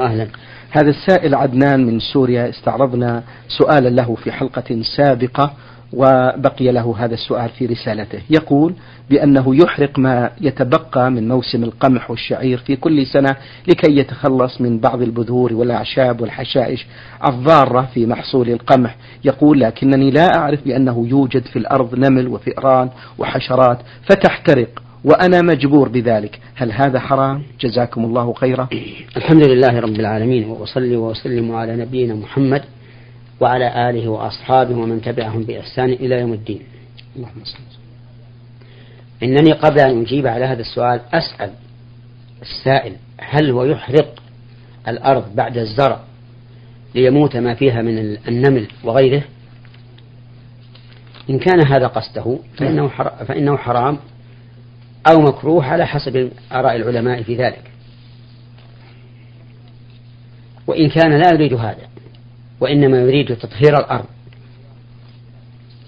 أهلا. هذا السائل عدنان من سوريا استعرضنا سؤالا له في حلقة سابقة وبقي له هذا السؤال في رسالته. يقول بأنه يحرق ما يتبقى من موسم القمح والشعير في كل سنة لكي يتخلص من بعض البذور والأعشاب والحشائش الضارة في محصول القمح. يقول لكنني لا أعرف بأنه يوجد في الأرض نمل وفئران وحشرات فتحترق وأنا مجبور بذلك. هل هذا حرام؟ جزاكم الله خيرا. الحمد لله رب العالمين وأصلي وأسلم على نبينا محمد وعلى آله وأصحابه ومن تبعهم بإحسان إلى يوم الدين. اللهم صل إنني قبل أن أجيب على هذا السؤال أسأل السائل هل هو يحرق الأرض بعد الزرع ليموت ما فيها من النمل وغيره؟ إن كان هذا قصده فإنه, فإنه حرام. أو مكروه على حسب آراء العلماء في ذلك. وإن كان لا يريد هذا وإنما يريد تطهير الأرض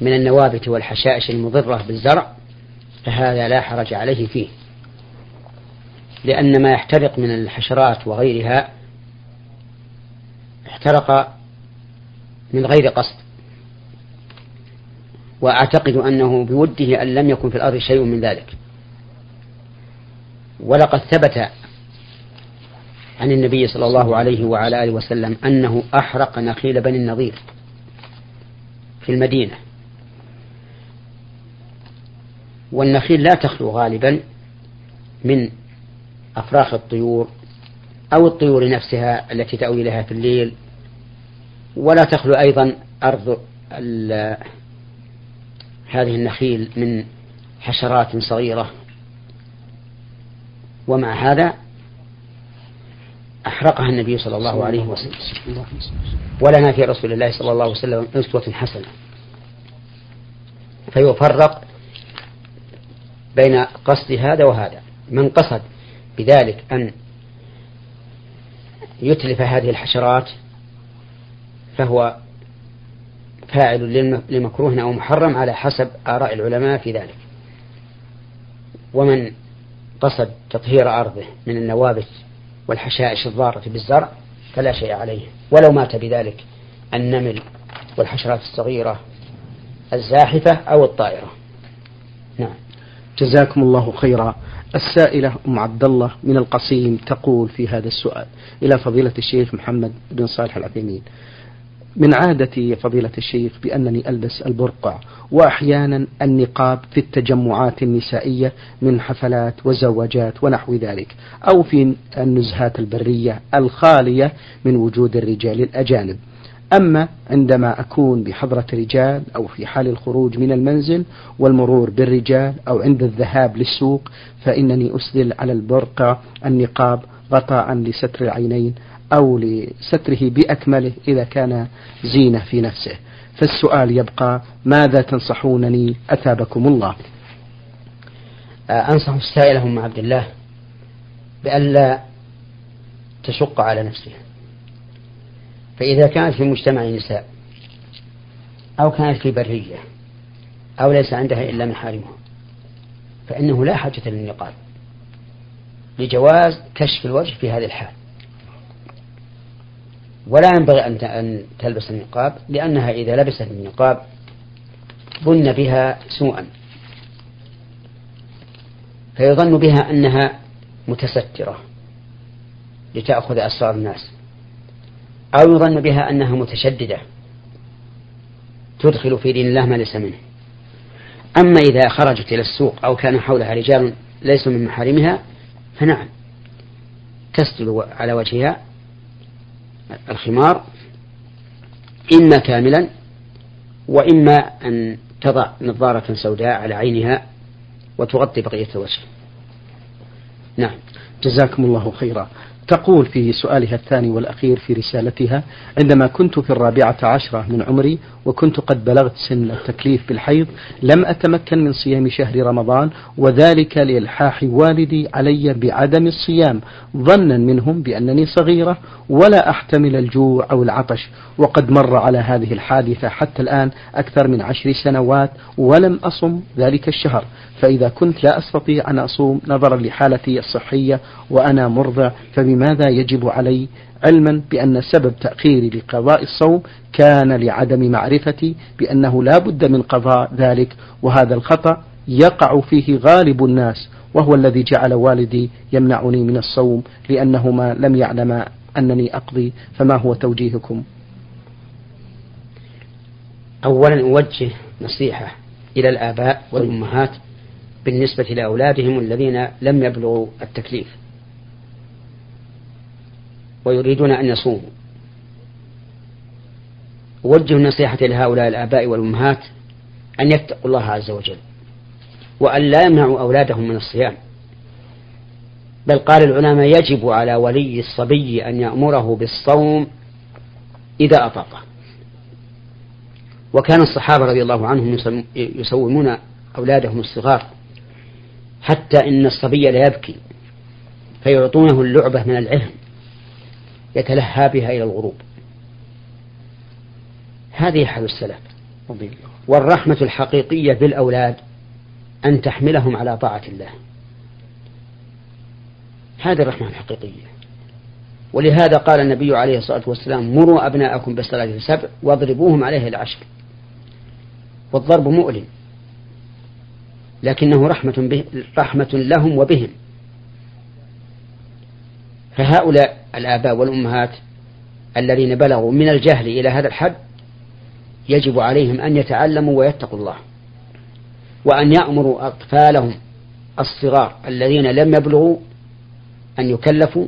من النوابت والحشائش المضرة بالزرع فهذا لا حرج عليه فيه. لأن ما يحترق من الحشرات وغيرها احترق من غير قصد. وأعتقد أنه بوده أن لم يكن في الأرض شيء من ذلك. ولقد ثبت عن النبي صلى الله عليه وعلى آله وسلم أنه أحرق نخيل بني النظير في المدينة. والنخيل لا تخلو غالبا من أفراخ الطيور أو الطيور نفسها التي تأوي لها في الليل ولا تخلو أيضا أرض هذه النخيل من حشرات صغيرة ومع هذا أحرقها النبي صلى الله عليه وسلم. ولنا في رسول الله صلى الله عليه وسلم أسوة حسنة. فيفرق بين قصد هذا وهذا. من قصد بذلك أن يتلف هذه الحشرات فهو فاعل لمكروه أو محرم على حسب آراء العلماء في ذلك. ومن قصد تطهير أرضه من النوابت والحشائش الضارة بالزرع فلا شيء عليه. ولو مات بذلك النمل والحشرات الصغيرة الزاحفة أو الطائرة. نعم. جزاكم الله خيرا. السائلة أم عبد الله من القصيم تقول في هذا السؤال إلى فضيلة الشيخ محمد بن صالح العثيمين. من عادتي فضيلة الشيخ بأنني ألبس البرقع وأحيانا النقاب في التجمعات النسائية من حفلات وزواجات ونحو ذلك أو في النزهات البرية الخالية من وجود الرجال الأجانب. أما عندما أكون بحضرة رجال أو في حال الخروج من المنزل والمرور بالرجال أو عند الذهاب للسوق فإنني أسدل على البرقع النقاب غطاء لستر العينين أو لستره بأكمله إذا كان زينة في نفسه. فالسؤال يبقى ماذا تنصحونني أثابكم الله؟ آه، أنصح السائل أم عبد الله بألا تشق على نفسها فإذا كانت في مجتمع نساء أو كانت في برية أو ليس عندها إلا محارمها فإنه لا حاجة للنقاب لجواز كشف الوجه في هذه الحال. ولا ينبغي أن تلبس النقاب لأنها إذا لبست النقاب ظن بها سوءا. فيظن بها أنها متسترة لتأخذ أسرار الناس. أو يظن بها أنها متشددة تدخل في دين الله ما ليس منه. أما إذا خرجت إلى السوق أو كان حولها رجال ليسوا من محارمها فنعم تسدل على وجهها الخمار إما كاملا وإما أن تضع نظارة سوداء على عينها وتغطي بقية الوجه. نعم. جزاكم الله خيرا. تقول في سؤالها الثاني والأخير في رسالتها عندما كنت في الرابعة عشرة من عمري وكنت قد بلغت سن التكليف بالحيض لم أتمكن من صيام شهر رمضان وذلك لإلحاح والدي علي بعدم الصيام ظنا منهم بأنني صغيرة ولا أحتمل الجوع أو العطش وقد مر على هذه الحادثة حتى الآن أكثر من عشر سنوات ولم أصم ذلك الشهر. فإذا كنت لا أستطيع أن أصوم نظرا لحالتي الصحية وأنا مرضع فبماذا يجب علي؟ علما بأن سبب تأخيري لقضاء الصوم كان لعدم معرفتي بأنه لا بد من قضاء ذلك وهذا الخطأ يقع فيه غالب الناس وهو الذي جعل والدي يمنعني من الصوم لأنهما لم يعلما أنني أقضي. فما هو توجيهكم؟ أولا أوجه نصيحة إلى الآباء والأمهات بالنسبة لأولادهم الذين لم يبلغوا التكليف ويريدون أن يصوموا. أوجه النصيحة لهؤلاء الآباء والأمهات أن يتقوا الله عز وجل وأن لا يمنعوا أولادهم من الصيام. بل قال العلماء يجب على ولي الصبي أن يأمره بالصوم إذا أطاقه. وكان الصحابة رضي الله عنهم يسومون أولادهم الصغار حتى إن الصبي ليبكي فيعطونه اللعبة من العهن يتلهى بها إلى الغروب. هذه حال السلف. والرحمة الحقيقية بالأولاد أن تحملهم على طاعة الله. هذه الرحمة الحقيقية. ولهذا قال النبي عليه الصلاة والسلام مروا أبناءكم بالصلاة السبع واضربوهم عليه العشر. والضرب مؤلم. لكنه رحمة, به رحمة لهم وبهم. فهؤلاء الآباء والأمهات الذين بلغوا من الجهل إلى هذا الحد يجب عليهم أن يتعلموا ويتقوا الله وأن يأمروا أطفالهم الصغار الذين لم يبلغوا أن يكلفوا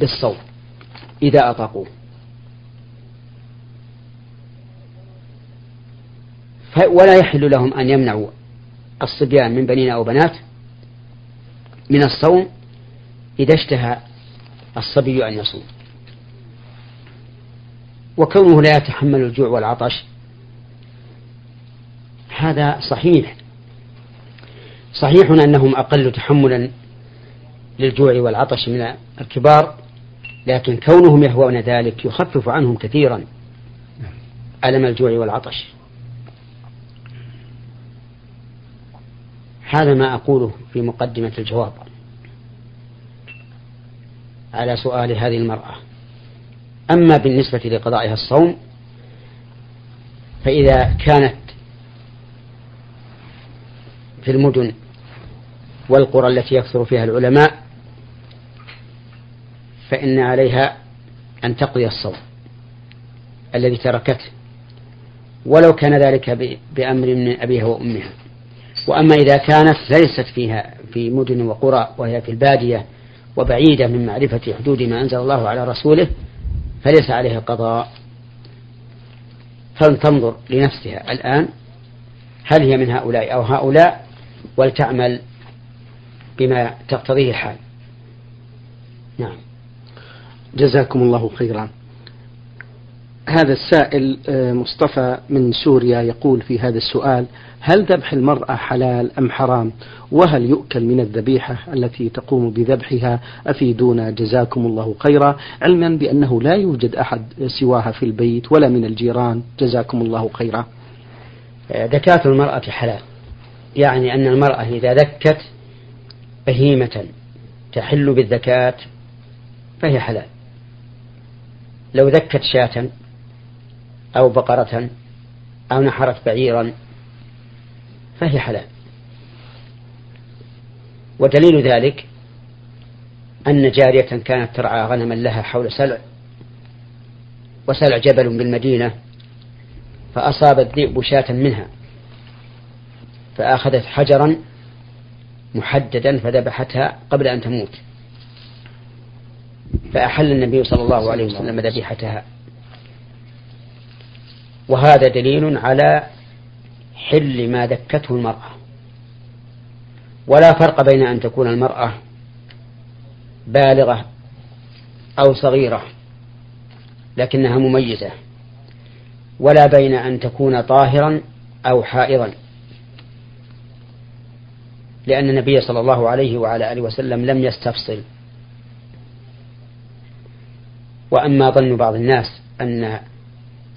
بالصوم إذا أطاقوه. ولا يحل لهم أن يمنعوا الصبيان من بنين أو بنات من الصوم إذا اشتهى الصبي أن يصوم. وكونه لا يتحمل الجوع والعطش هذا صحيح. صحيح أنهم أقل تحملا للجوع والعطش من الكبار لكن كونهم يهوون ذلك يخفف عنهم كثيرا ألم الجوع والعطش. هذا ما أقوله في مقدمة الجواب على سؤال هذه المرأة. أما بالنسبة لقضائها الصوم فإذا كانت في المدن والقرى التي يكثر فيها العلماء فإن عليها أن تقضي الصوم الذي تركته. ولو كان ذلك بأمر من أبيها وأمها. وأما إذا كانت ليست فيها في مدن وقرى وهي في البادية وبعيدة من معرفة حدود ما أنزل الله على رسوله فليس عليها قضاء. فلتنظر لنفسها الآن هل هي من هؤلاء أو هؤلاء ولتعمل بما تقتضيه الحال. نعم. جزاكم الله خيرا. هذا السائل آه، مصطفى من سوريا يقول في هذا السؤال هل ذبح المرأة حلال أم حرام؟ وهل يؤكل من الذبيحة التي تقوم بذبحها؟ أفيدونا جزاكم الله خيرا. علما بأنه لا يوجد أحد سواها في البيت ولا من الجيران. جزاكم الله خيرا. ذكاة المرأة حلال. يعني أن المرأة إذا ذكت بهيمة تحل بالذكاة فهي حلال. لو ذكت شاة أو بقرة أو نحرت بعيرا فهي حلال. ودليل ذلك أن جارية كانت ترعى غنما لها حول سلع وسلع جبل بالمدينة فأصاب الذئب شاة منها فأخذت حجرا محددا فذبحتها قبل أن تموت. فأحل النبي صلى الله عليه وسلم ذبيحتها. وهذا دليل على حل ما ذكته المرأة. ولا فرق بين أن تكون المرأة بالغة أو صغيرة لكنها مميزة ولا بين أن تكون طاهرا أو حائضا لأن النبي صلى الله عليه وعلى آله وسلم لم يستفصل. وأما ظن بعض الناس أن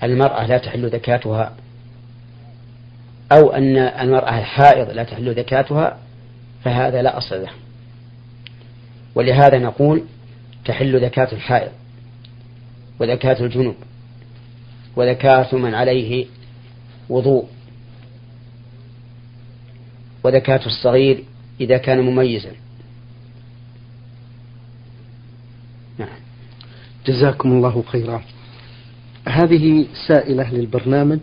المرأة لا تحل زكاتها أو أن المرأة الحائض لا تحل زكاتها فهذا لا أصل له. ولهذا نقول تحل زكاة الحائض وزكاة الجنوب وزكاة من عليه وضوء وزكاة الصغير إذا كان مميزا. نعم. جزاكم الله خيرا. هذه سائلة للبرنامج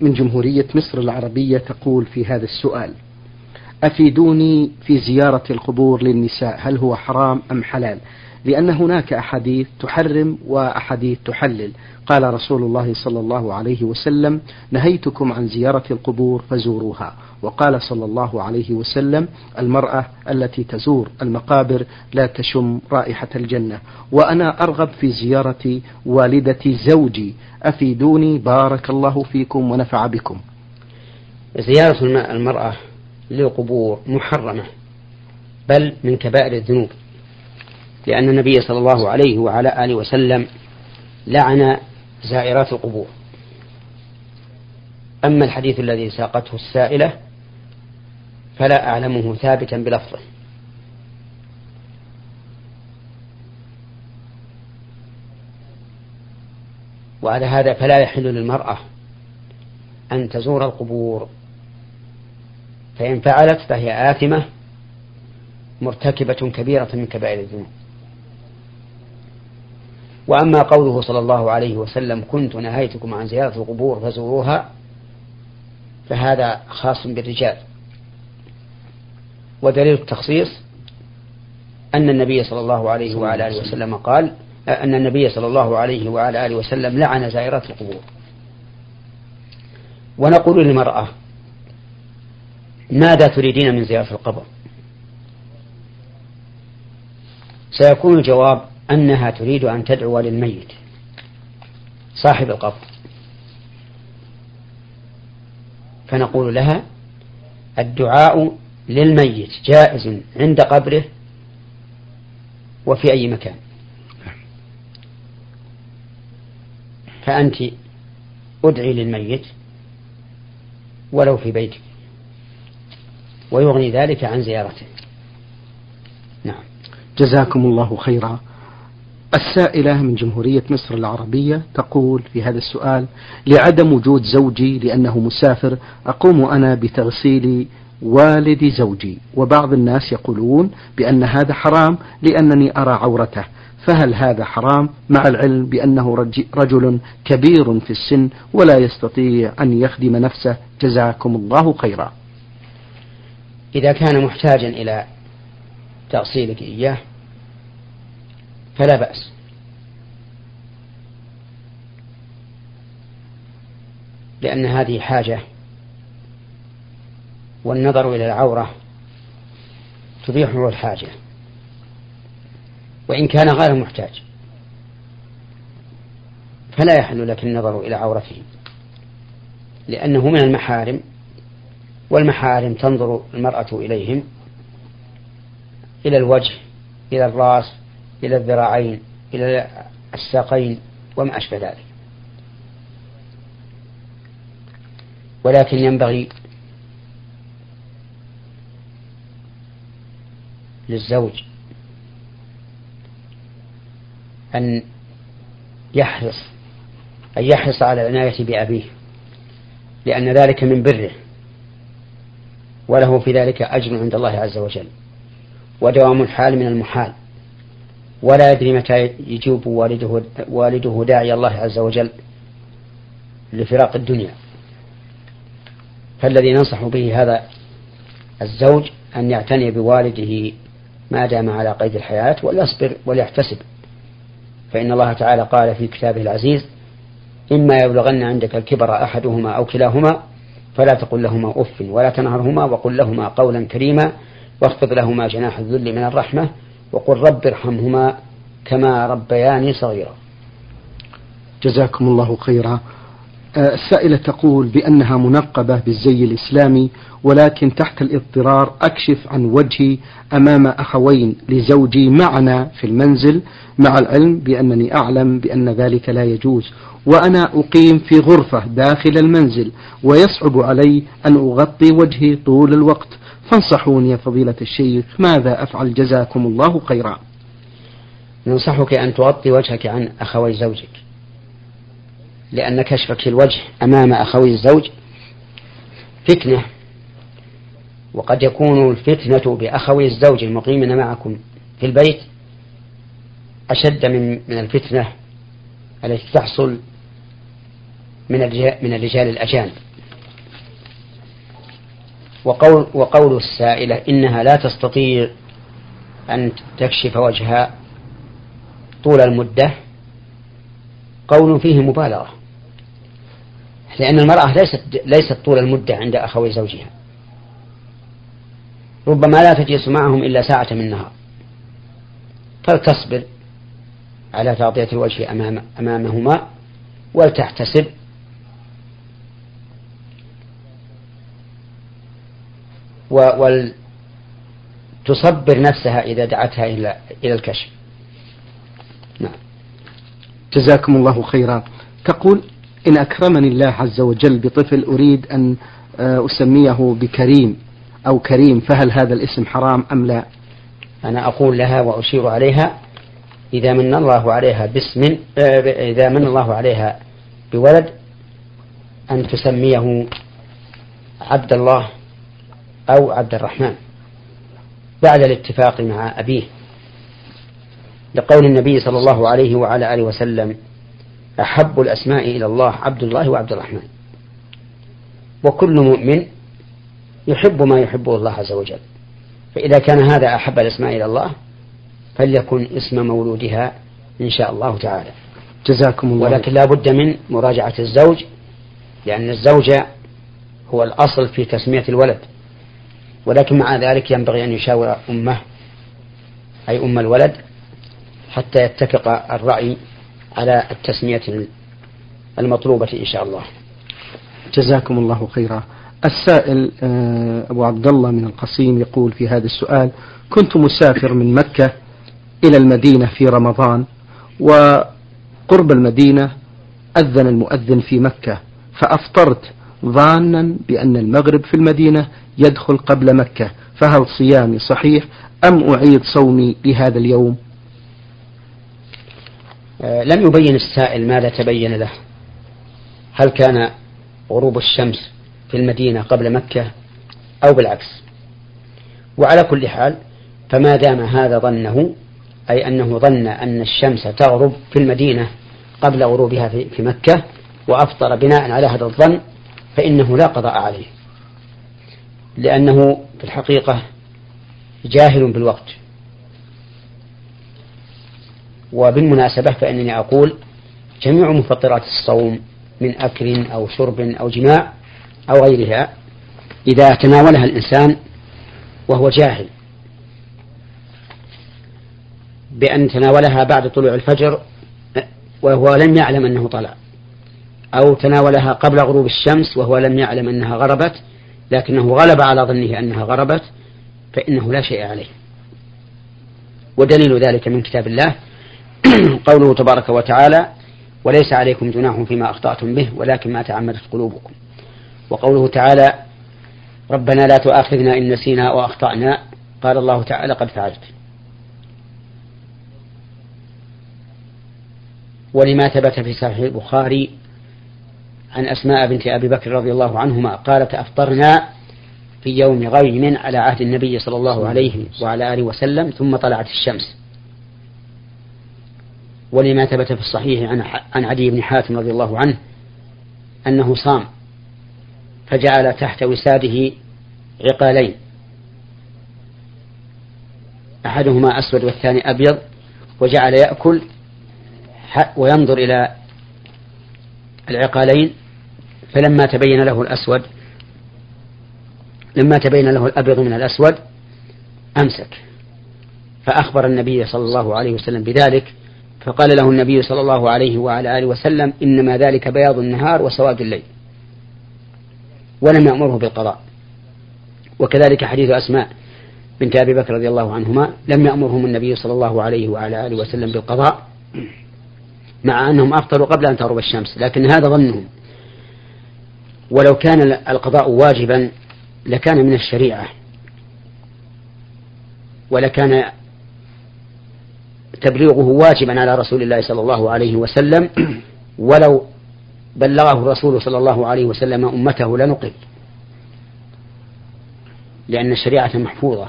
من جمهورية مصر العربية تقول في هذا السؤال. أفيدوني في زيارة القبور للنساء هل هو حرام أم حلال؟ لأن هناك أحاديث تحرم وأحاديث تحلل. قال رسول الله صلى الله عليه وسلم نهيتكم عن زيارة القبور فزوروها. وقال صلى الله عليه وسلم المرأة التي تزور المقابر لا تشم رائحة الجنة. وأنا أرغب في زيارة والدة زوجي. أفيدوني بارك الله فيكم ونفع بكم. زيارة المرأة للقبور محرمة بل من كبائر الذنوب لأن النبي صلى الله عليه وعلى آله وسلم لعن زائرات القبور. أما الحديث الذي ساقته السائلة فلا أعلمه ثابتا بلفظه. وعلى هذا فلا يحل للمرأة أن تزور القبور فإن فعلت فهي آثمة مرتكبة كبيرة من كبائر الذنوب. وأما قوله صلى الله عليه وسلم كنت نهيتكم عن زيارة القبور فزوروها فهذا خاص بالرجال. ودليل التخصيص أن النبي صلى الله عليه وعلى آله وسلم قال أن النبي صلى الله عليه وعلى آله وسلم لعن زائرات القبور. ونقول للمرأة ماذا تريدين من زيارة القبر؟ سيكون الجواب أنها تريد أن تدعو للميت صاحب القبر. فنقول لها الدعاء للميت جائز عند قبره وفي أي مكان. فأنت أدعي للميت ولو في بيتك. ويغني ذلك عن زيارته. نعم. جزاكم الله خيرا. السائلة من جمهورية مصر العربية تقول في هذا السؤال لعدم وجود زوجي لأنه مسافر أقوم أنا بتغسيل والد زوجي. وبعض الناس يقولون بأن هذا حرام لأنني أرى عورته. فهل هذا حرام مع العلم بأنه رجل كبير في السن ولا يستطيع أن يخدم نفسه؟ جزاكم الله خيرا. إذا كان محتاجا إلى تأصيلك إياه فلا بأس. لأن هذه حاجة والنظر إلى العورة تبيحه الحاجة وإن كان غير محتاج فلا يحل لك النظر إلى عورته لأنه من المحارم. والمحارم تنظر المرأة إليهم إلى الوجه إلى الرأس إلى الذراعين إلى الساقين وما أشبه ذلك. ولكن ينبغي للزوج أن يحرص أن يحرص على العناية بأبيه لأن ذلك من بره. وله في ذلك أجر عند الله عز وجل. ودوام الحال من المحال. ولا يدري متى يجوب والده والده داعي الله عز وجل لفراق الدنيا. فالذي ننصح به هذا الزوج أن يعتني بوالده ما دام على قيد الحياة وليصبر وليحتسب. فإن الله تعالى قال في كتابه العزيز إما يبلغن عندك الكبر أحدهما أو كلاهما فلا تقل لهما أف ولا تنهرهما وقل لهما قولا كريما واخفض لهما جناح الذل من الرحمة وقل رب ارحمهما كما ربياني صغيرا. جزاكم الله خيرا. السائلة تقول بأنها منقبة بالزي الإسلامي ولكن تحت الاضطرار أكشف عن وجهي أمام أخوين لزوجي معنا في المنزل مع العلم بأنني أعلم بأن ذلك لا يجوز. وأنا أقيم في غرفة داخل المنزل ويصعب علي أن أغطي وجهي طول الوقت. فانصحوني يا فضيلة الشيخ ماذا أفعل؟ جزاكم الله خيرا. ننصحك أن تغطي وجهك عن أخوي زوجك. لأن كشفك الوجه أمام أخوي الزوج فتنة. وقد يكون الفتنة بأخوي الزوج المقيمين معكم في البيت أشد من من الفتنة التي تحصل من من الرجال الأجانب. وقول وقول السائلة إنها لا تستطيع أن تكشف وجهها طول المدة قول فيه مبالغة. لأن المرأة ليست ليست طول المدة عند أخوي زوجها. ربما لا تجلس معهم إلا ساعة من النهار. فلتصبر على تغطية الوجه أمام أمامهما ولتحتسب. ولتصبر نفسها إذا دعتها إلى إلى الكشف. نعم. جزاكم الله خيرا. تقول إن أكرمني الله عز وجل بطفل أريد أن آه، أسميه بكريم أو كريم فهل هذا الاسم حرام أم لا؟ أنا أقول لها وأشير عليها إذا من الله عليها باسم آه، إذا من الله عليها بولد أن تسميه عبد الله أو عبد الرحمن بعد الاتفاق مع أبيه. لقول النبي صلى الله عليه وعلى آله وسلم أحب الأسماء إلى الله عبد الله وعبد الرحمن. وكل مؤمن يحب ما يحبه الله عز وجل. فإذا كان هذا أحب الأسماء إلى الله فليكن اسم مولودها إن شاء الله تعالى. جزاكم الله. ولكن لا بد من مراجعة الزوج لأن الزوج هو الأصل في تسمية الولد. ولكن مع ذلك ينبغي أن يشاور أمه أي أم الولد حتى يتفق الرأي على التسمية المطلوبة إن شاء الله. جزاكم الله خيرا. السائل آه، أبو عبد الله من القصيم يقول في هذا السؤال كنت مسافر من مكة إلى المدينة في رمضان وقرب المدينة أذن المؤذن في مكة فأفطرت ظانا بأن المغرب في المدينة يدخل قبل مكة فهل صيامي صحيح أم أعيد صومي لهذا اليوم؟ لم يبين السائل ماذا تبين له. هل كان غروب الشمس في المدينة قبل مكة أو بالعكس؟ وعلى كل حال فما دام هذا ظنه أي أنه ظن أن الشمس تغرب في المدينة قبل غروبها في مكة وأفطر بناء على هذا الظن فإنه لا قضاء عليه. لأنه في الحقيقة جاهل بالوقت. وبالمناسبة فإنني أقول جميع مفطرات الصوم من أكل أو شرب أو جماع أو غيرها إذا تناولها الإنسان وهو جاهل. بأن تناولها بعد طلوع الفجر وهو لم يعلم أنه طلع. أو تناولها قبل غروب الشمس وهو لم يعلم أنها غربت لكنه غلب على ظنه أنها غربت فإنه لا شيء عليه. ودليل ذلك من كتاب الله قوله تبارك وتعالى وليس عليكم جناح فيما أخطأتم به ولكن ما تعمدت قلوبكم. وقوله تعالى ربنا لا تؤاخذنا إن نسينا أو أخطأنا. قال الله تعالى قد فعلت. ولما ثبت في صحيح البخاري عن أسماء بنت أبي بكر رضي الله عنهما قالت أفطرنا في يوم غيم على عهد النبي صلى الله عليه وعلى آله وسلم ثم طلعت الشمس. ولما ثبت في الصحيح عن عن عدي بن حاتم رضي الله عنه أنه صام فجعل تحت وساده عقالين. أحدهما أسود والثاني أبيض وجعل يأكل وينظر إلى العقالين. فلما تبين له الأسود لما تبين له الأبيض من الأسود أمسك. فأخبر النبي صلى الله عليه وسلم بذلك فقال له النبي صلى الله عليه وعلى آله وسلم إنما ذلك بياض النهار وسواد الليل. ولم يأمره بالقضاء. وكذلك حديث أسماء بنت أبي بكر رضي الله عنهما لم يأمرهم النبي صلى الله عليه وعلى آله وسلم بالقضاء مع أنهم أفطروا قبل أن تغرب الشمس لكن هذا ظنهم. ولو كان القضاء واجبا لكان من الشريعة. ولكان تبليغه واجبا على رسول الله صلى الله عليه وسلم ولو بلغه الرسول صلى الله عليه وسلم أمته لنقل. لأن الشريعة محفوظة.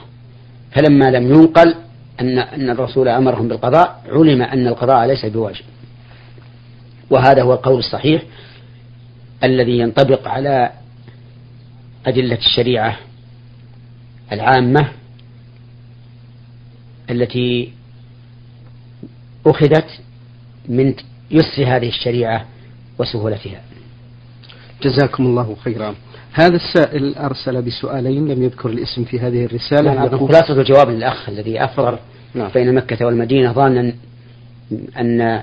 فلما لم ينقل أن أن الرسول أمرهم بالقضاء علم أن القضاء ليس بواجب. وهذا هو القول الصحيح الذي ينطبق على أدلة الشريعة العامة التي أخذت من يسر هذه الشريعة وسهولتها. جزاكم الله خيرا. هذا السائل أرسل بسؤالين لم يذكر الاسم في هذه الرسالة. نعم خلاصة الجواب للأخ الذي أفطر نعم. بين مكة والمدينة. ظانا أن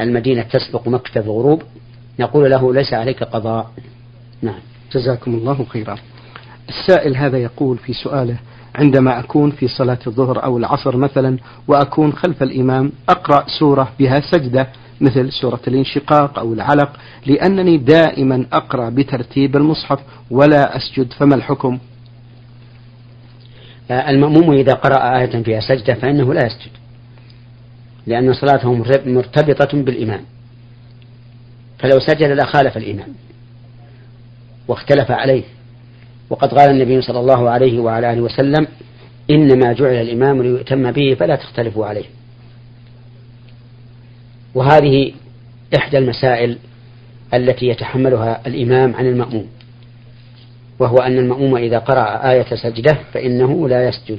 المدينة تسبق مكة الغروب نقول له ليس عليك قضاء. نعم. جزاكم الله خيرا. السائل هذا يقول في سؤاله عندما أكون في صلاة الظهر أو العصر مثلا وأكون خلف الإمام أقرأ سورة بها سجدة مثل سورة الانشقاق أو العلق لأنني دائما أقرأ بترتيب المصحف ولا أسجد فما الحكم؟ آه، المأموم إذا قرأ آية فيها سجدة فإنه لا يسجد لأن صلاته مرتبطة بالإمام. فلو سجد لخالف الإمام واختلف عليه. وقد قال النبي صلى الله عليه وعلى آله وسلم إنما جعل الإمام ليؤتم به فلا تختلفوا عليه. وهذه إحدى المسائل التي يتحملها الإمام عن المأموم وهو أن المأموم إذا قرأ آية سجدة فإنه لا يسجد.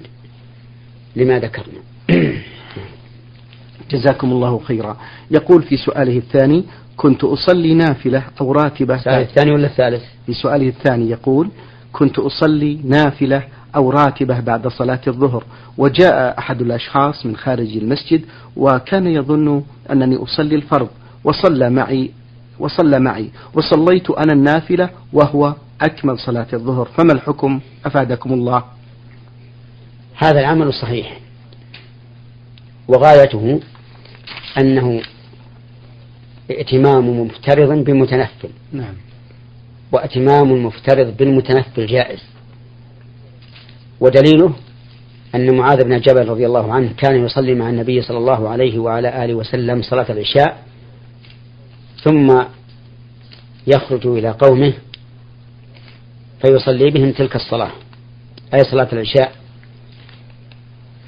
لما ذكرنا. جزاكم الله خيرا. يقول في سؤاله الثاني كنت أصلي نافلة أو راتبة؟ الثاني ولا الثالث؟ في سؤاله الثاني يقول كنت أصلي نافلة أو راتبة بعد صلاة الظهر وجاء أحد الأشخاص من خارج المسجد وكان يظن أنني أصلي الفرض وصلى معي وصلى معي وصليت أنا النافلة وهو أكمل صلاة الظهر. فما الحكم؟ أفادكم الله. هذا العمل صحيح. وغايته أنه ائتمام مفترض بمتنفل. نعم. واتمام مفترض بالمتنفل جائز. ودليله أن معاذ بن جبل رضي الله عنه كان يصلي مع النبي صلى الله عليه وعلى آله وسلم صلاة العشاء ثم يخرج إلى قومه فيصلي بهم تلك الصلاة أي صلاة العشاء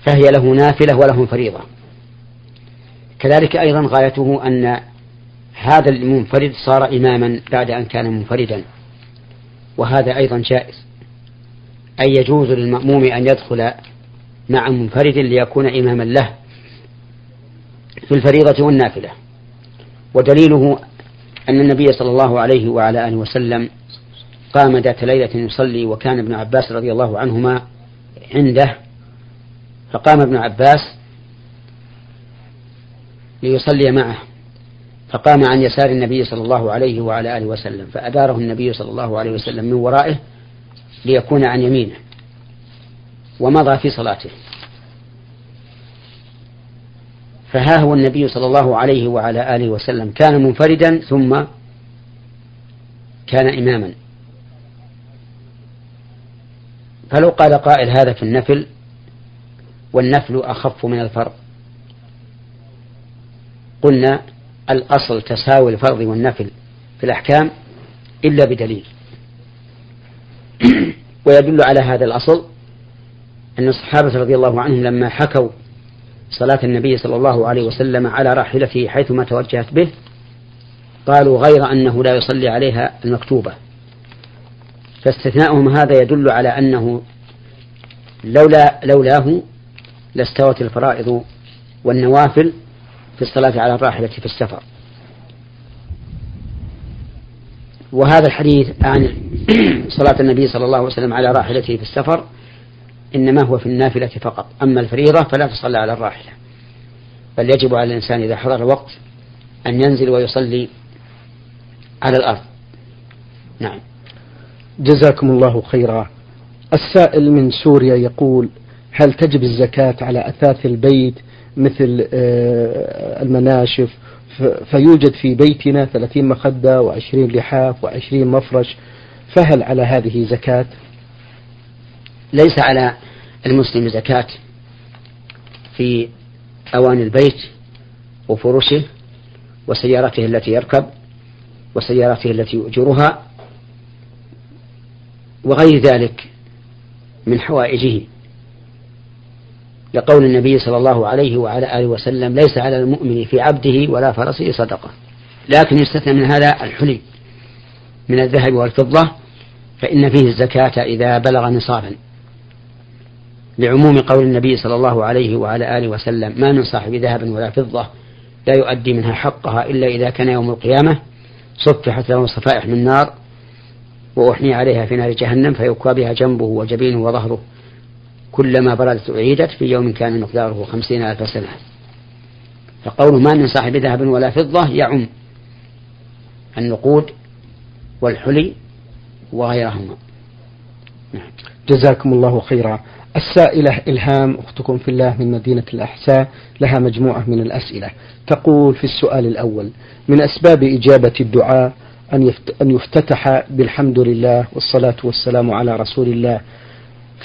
فهي له نافلة وله فريضة. كذلك أيضا غايته أن هذا المنفرد صار إماما بعد أن كان منفردا. وهذا أيضا جائز. أي يجوز للمأموم أن يدخل مع منفرد ليكون إماما له في الفريضة والنافلة. ودليله أن النبي صلى الله عليه وعلى آله وسلم قام ذات ليلة يصلي وكان ابن عباس رضي الله عنهما عنده. فقام ابن عباس ليصلي معه. فقام عن يسار النبي صلى الله عليه وعلى آله وسلم فأداره النبي صلى الله عليه وسلم من ورائه ليكون عن يمينه ومضى في صلاته. فها هو النبي صلى الله عليه وعلى آله وسلم كان منفردا ثم كان إماما. فلو قال قائل هذا في النفل والنفل أخف من الفرض. قلنا الأصل تساوي الفرض والنفل في الأحكام إلا بدليل. ويدل على هذا الأصل أن الصحابة رضي الله عنهم لما حكوا صلاة النبي صلى الله عليه وسلم على راحلته حيثما توجهت به قالوا غير أنه لا يصلي عليها المكتوبة. فاستثناؤهم هذا يدل على أنه لولا لولاه لاستوت الفرائض والنوافل في الصلاة على الراحلة في السفر. وهذا الحديث عن صلاة النبي صلى الله عليه وسلم على راحلته في السفر إنما هو في النافلة فقط. أما الفريضة فلا تصلى على الراحلة. بل يجب على الإنسان إذا حضر الوقت أن ينزل ويصلي على الأرض. نعم. جزاكم الله خيرا. السائل من سوريا يقول هل تجب الزكاة على أثاث البيت مثل آه، المناشف فيوجد في بيتنا ثلاثين مخدة وعشرين لحاف وعشرين مفرش فهل على هذه زكاة؟ ليس على المسلم زكاة في أواني البيت وفرشه وسيارته التي يركب وسيارته التي يؤجرها وغير ذلك من حوائجه. لقول النبي صلى الله عليه وعلى آله وسلم ليس على المؤمن في عبده ولا فرسه صدقة. لكن يستثنى من هذا الحلي من الذهب والفضة فإن فيه الزكاة إذا بلغ نصابا. لعموم قول النبي صلى الله عليه وعلى آله وسلم ما من صاحب ذهب ولا فضة لا يؤدي منها حقها إلا إذا كان يوم القيامة صفحت له صفائح من نار وأحني عليها في نار جهنم فيكوى بها جنبه وجبينه وظهره. كلما بردت أعيدت في يوم كان مقداره خمسين ألف سنة. فقوله ما من صاحب ذهب ولا فضة يعم النقود والحلي وغيرهما. نعم. جزاكم الله خيرا. السائلة إلهام أختكم في الله من مدينة الأحساء لها مجموعة من الأسئلة. تقول في السؤال الأول من أسباب إجابة الدعاء أن يفتتح بالحمد لله والصلاة والسلام على رسول الله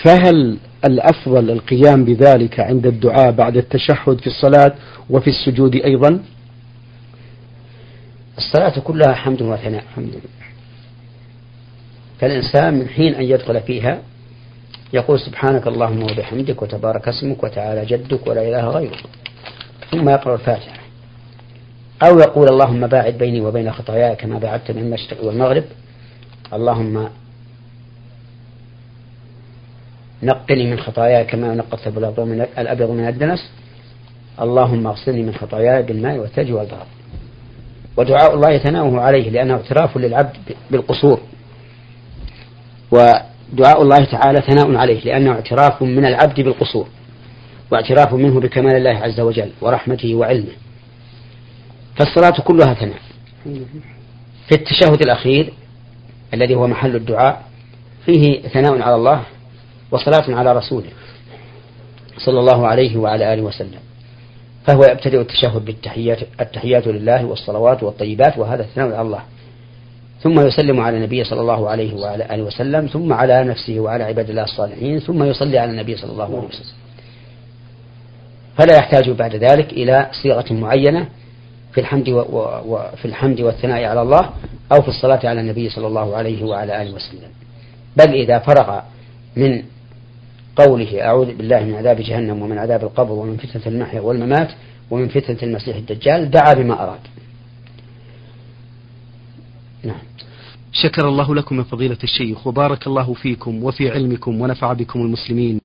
فهل الأفضل القيام بذلك عند الدعاء بعد التشهد في الصلاة وفي السجود أيضا؟ الصلاة كلها حمد وثناء. الحمد لله. فالإنسان من حين أن يدخل فيها يقول سبحانك اللهم وبحمدك وتبارك اسمك وتعالى جدك ولا إله غيرك. ثم يقرأ الفاتحة. أو يقول اللهم باعد بيني وبين خطاياي كما باعدت بين المشرق والمغرب. اللهم نقني من خطاياي كما نقت الأبيض من الدنس. اللهم اغسلني من خطاياي بالماء والثلج والبرد. ودعاء الله يتناوه عليه لأنه اعتراف للعبد بالقصور. ودعاء الله تعالى ثناء عليه لأنه اعتراف من العبد بالقصور. واعتراف منه بكمال الله عز وجل ورحمته وعلمه. فالصلاة كلها ثناء. في التشهد الأخير الذي هو محل الدعاء فيه ثناء على الله وصلاة على رسوله صلى الله عليه وعلى آله وسلم. فهو يبتدئ التشهد بالتحيات التحيات لله والصلوات والطيبات وهذا ثناء على الله. ثم يسلم على النبي صلى الله عليه وعلى آله وسلم ثم على نفسه وعلى عباد الله الصالحين ثم يصلي على النبي صلى الله عليه وسلم. فلا يحتاج بعد ذلك إلى صيغة معينة في الحمد وفي الحمد والثناء على الله أو في الصلاة على النبي صلى الله عليه وعلى آله وسلم. بل إذا فرغ من قوله أعوذ بالله من عذاب جهنم ومن عذاب القبر ومن فتنة المحيا والممات ومن فتنة المسيح الدجال دعا بما أراد. نعم. شكر الله لكم يا فضيلة الشيخ وبارك الله فيكم وفي علمكم ونفع بكم المسلمين.